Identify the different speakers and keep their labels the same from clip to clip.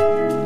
Speaker 1: Bye.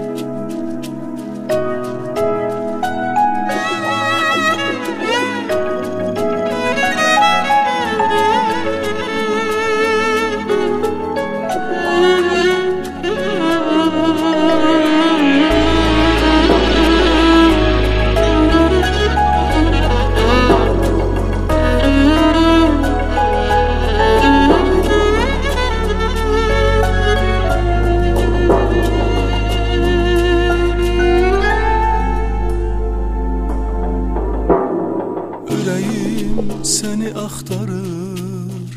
Speaker 1: Seni axtarır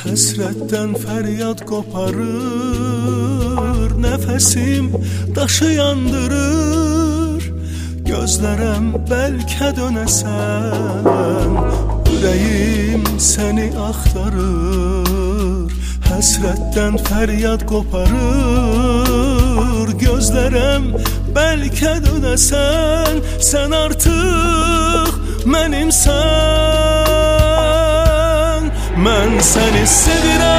Speaker 1: Həsrətdən fəryad qoparır Nəfəsim daşı yandırır. Gözlərəm bəlkə dönəsən Ürəyim səni axtarır Həsrətdən fəryad qoparır Gözlərəm bəlkə dönəsən Sən artıq mənimsən Mən səni sevirəm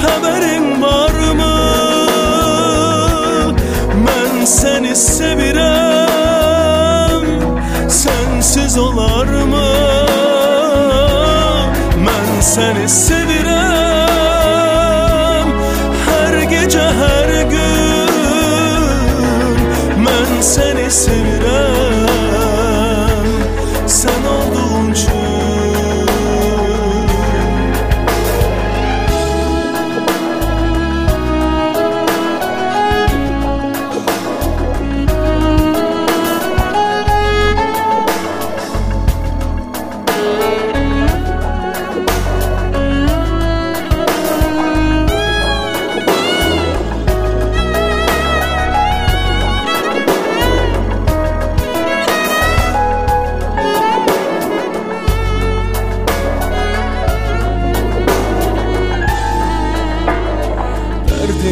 Speaker 1: Xəbərin varmı? Mən səni sevirəm Sensiz olarmı? Mən səni sevirəm Hər gecə, hər gün. Mən səni sevirəm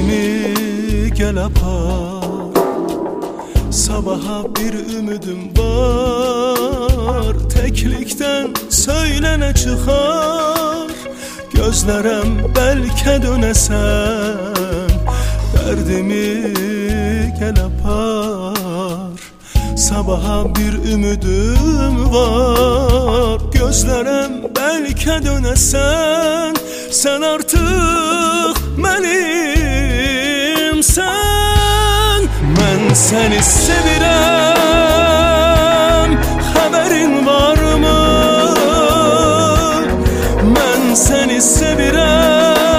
Speaker 1: Derdimi gel apar. Sabaha bir ümidim var. Teklikten söylene çıkar. Gözlerem belki dönesen Derdimi gel apar. Sabaha bir ümidim var. Gözlerem belki dönesen Sen artık seni sevirəm Xəbərin varmı? Mən səni sevirəm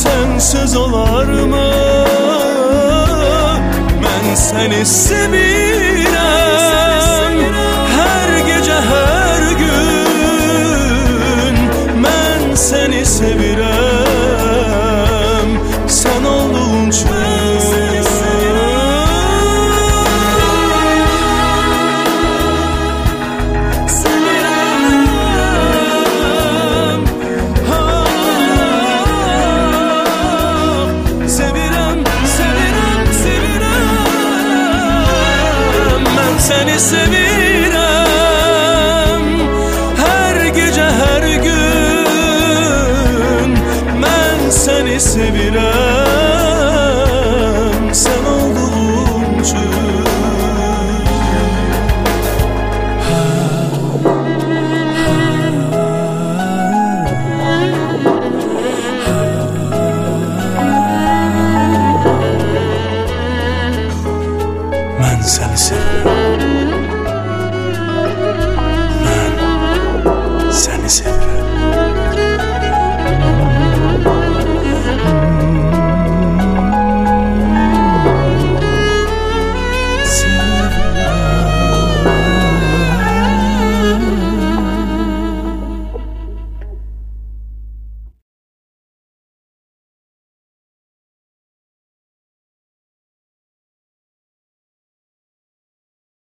Speaker 1: Sensiz olarmı? Mən səni sevirəm Mən səni sevirəm Hər gecə, hər gün Mən səni sevirəm Sən olduğun üçün Mən səni sevirəm Mən səni sevirəm